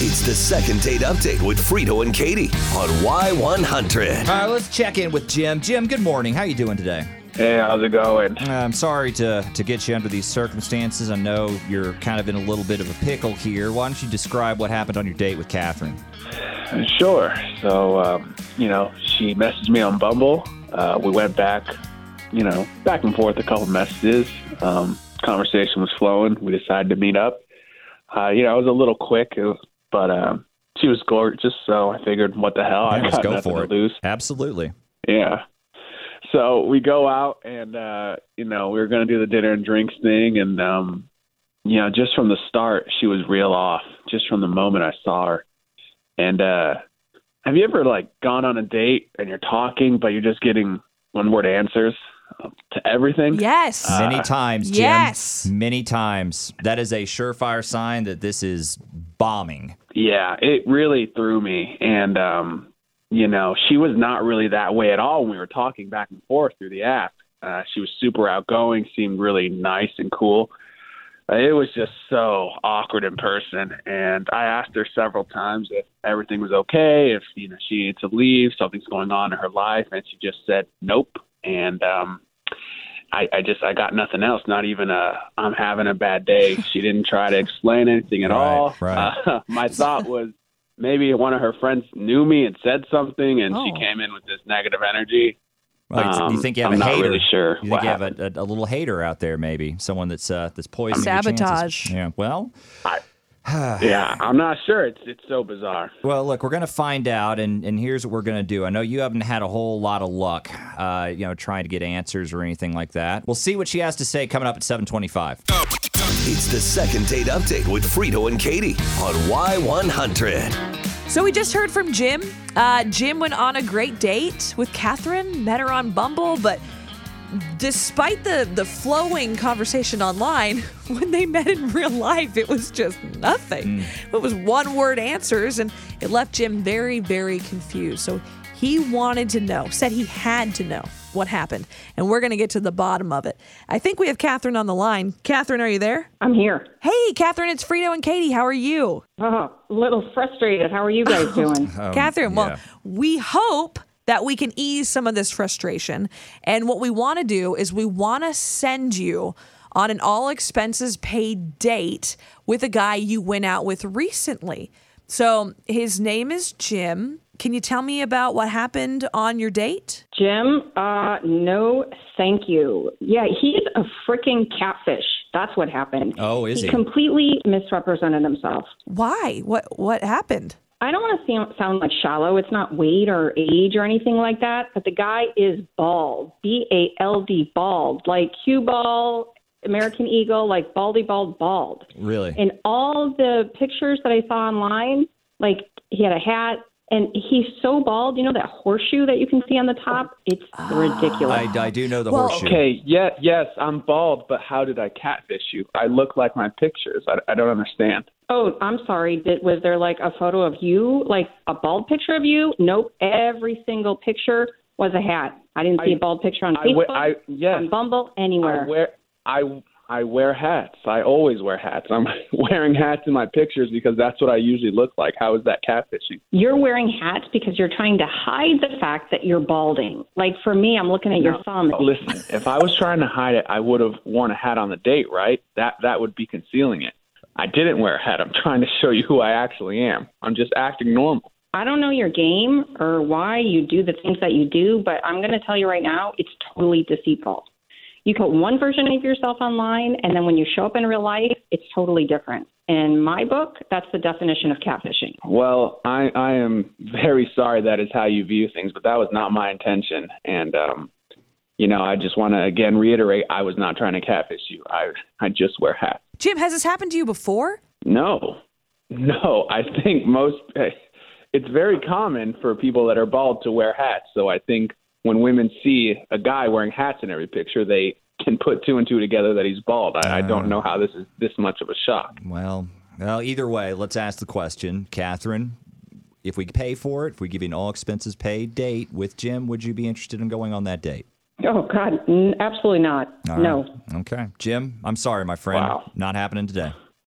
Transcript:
It's the second date update with Frito and Katie on Y100. All right, let's check in with Jim. Jim, good morning. How you doing today? Hey, how's it going? I'm sorry to, to get you under these circumstances. I know you're kind of in a little bit of a pickle here. Why don't you describe what happened on your date with Catherine? Sure. So, um, you know, she messaged me on Bumble. Uh, we went back, you know, back and forth a couple messages. Um, conversation was flowing. We decided to meet up. Uh, you know, it was a little quick, it was- but um, she was gorgeous, so I figured, what the hell? Yeah, I let's got go nothing for to it. lose. Absolutely. Yeah. So we go out and uh, you know, we were gonna do the dinner and drinks thing and um you know, just from the start she was real off, just from the moment I saw her. And uh have you ever like gone on a date and you're talking but you're just getting one word answers to everything? Yes. Uh, Many times, Jim. yes. Many times. That is a surefire sign that this is bombing. Yeah, it really threw me. And, um, you know, she was not really that way at all when we were talking back and forth through the app. Uh, she was super outgoing, seemed really nice and cool. Uh, it was just so awkward in person. And I asked her several times if everything was okay, if, you know, she needed to leave, something's going on in her life. And she just said, nope. And, um, I, I just I got nothing else. Not even a I'm having a bad day. She didn't try to explain anything at Right, all. right. Uh, my thought was maybe one of her friends knew me and said something, and Oh. she came in with this negative energy. Like, you Um, think you have I'm a not hater? really sure You think you have a, a, a little hater out there, maybe someone that's uh, that's poisoning your chances. Sabotage. Yeah. Well, Yeah, I'm not sure. It's it's so bizarre. Well, look, we're going to find out, and, and here's what we're going to do. I know you haven't had a whole lot of luck, uh, you know, trying to get answers or anything like that. We'll see what she has to say coming up at 725. It's the second date update with Frito and Katie on Y100. So we just heard from Jim. Uh, Jim went on a great date with Catherine, met her on Bumble, but despite the the flowing conversation online, when they met in real life, it was just nothing. Mm. It was one word answers, and it left Jim very, very confused. So he wanted to know, said he had to know what happened, and we're going to get to the bottom of it. I think we have Catherine on the line. Catherine, are you there? I'm here. Hey, Catherine, it's Frito and Katie. How are you? Oh, a little frustrated. How are you guys doing? Um, Catherine, well, yeah. we hope that we can ease some of this frustration. And what we want to do is we want to send you on an all expenses paid date with a guy you went out with recently. So his name is Jim. Can you tell me about what happened on your date? Jim, uh, no, thank you. Yeah, he's a freaking catfish. That's what happened. Oh, is he? completely misrepresented himself. Why? What what happened? I don't want to sound, sound like shallow. It's not weight or age or anything like that, but the guy is bald. B A L D, bald. Like cue ball, American Eagle, like baldy bald, bald. Really? And all the pictures that I saw online, like he had a hat and he's so bald. You know that horseshoe that you can see on the top? It's ridiculous. I, I do know the Well, horseshoe. Okay, yeah, yes, I'm bald, but how did I catfish you? I look like my pictures. I, I don't understand. Oh, I'm sorry. Did, was there like a photo of you, like a bald picture of you? Nope. Every single picture was a hat. I didn't see I- a bald picture on I Facebook, wear, I yes, on Bumble, anywhere. I wear I I wear hats. I always wear hats. I'm wearing hats in my pictures because that's what I usually look like. How is that catfishing? You're wearing hats because you're trying to hide the fact that you're balding. Like for me, I'm looking at your thumb. Listen, if I was trying to hide it, I would have worn a hat on the date, right? That that would be concealing it. I didn't wear a hat. I'm trying to show you who I actually am. I'm just acting normal. I don't know your game or why you do the things that you do, but I'm going to tell you right now, it's totally deceitful. You put one version of yourself online, and then when you show up in real life, it's totally different. In my book, that's the definition of catfishing. Well, I I am very sorry that is how you view things, but that was not my intention. And um, you know, I just want to again reiterate, I was not trying to catfish you. I I just wear hats. Jim, has this happened to you before? No, no. I think most. It's very common for people that are bald to wear hats. So I think when women see a guy wearing hats in every picture, they can put two and two together that he's bald. I, I don't ah. know how this is this much of a shock. Well, well, either way, let's ask the question, Catherine. If we pay for it, if we give you an all expenses paid date with Jim, would you be interested in going on that date? Oh, God, absolutely not. No. Okay. Jim, I'm sorry, my friend. Wow. Not happening today.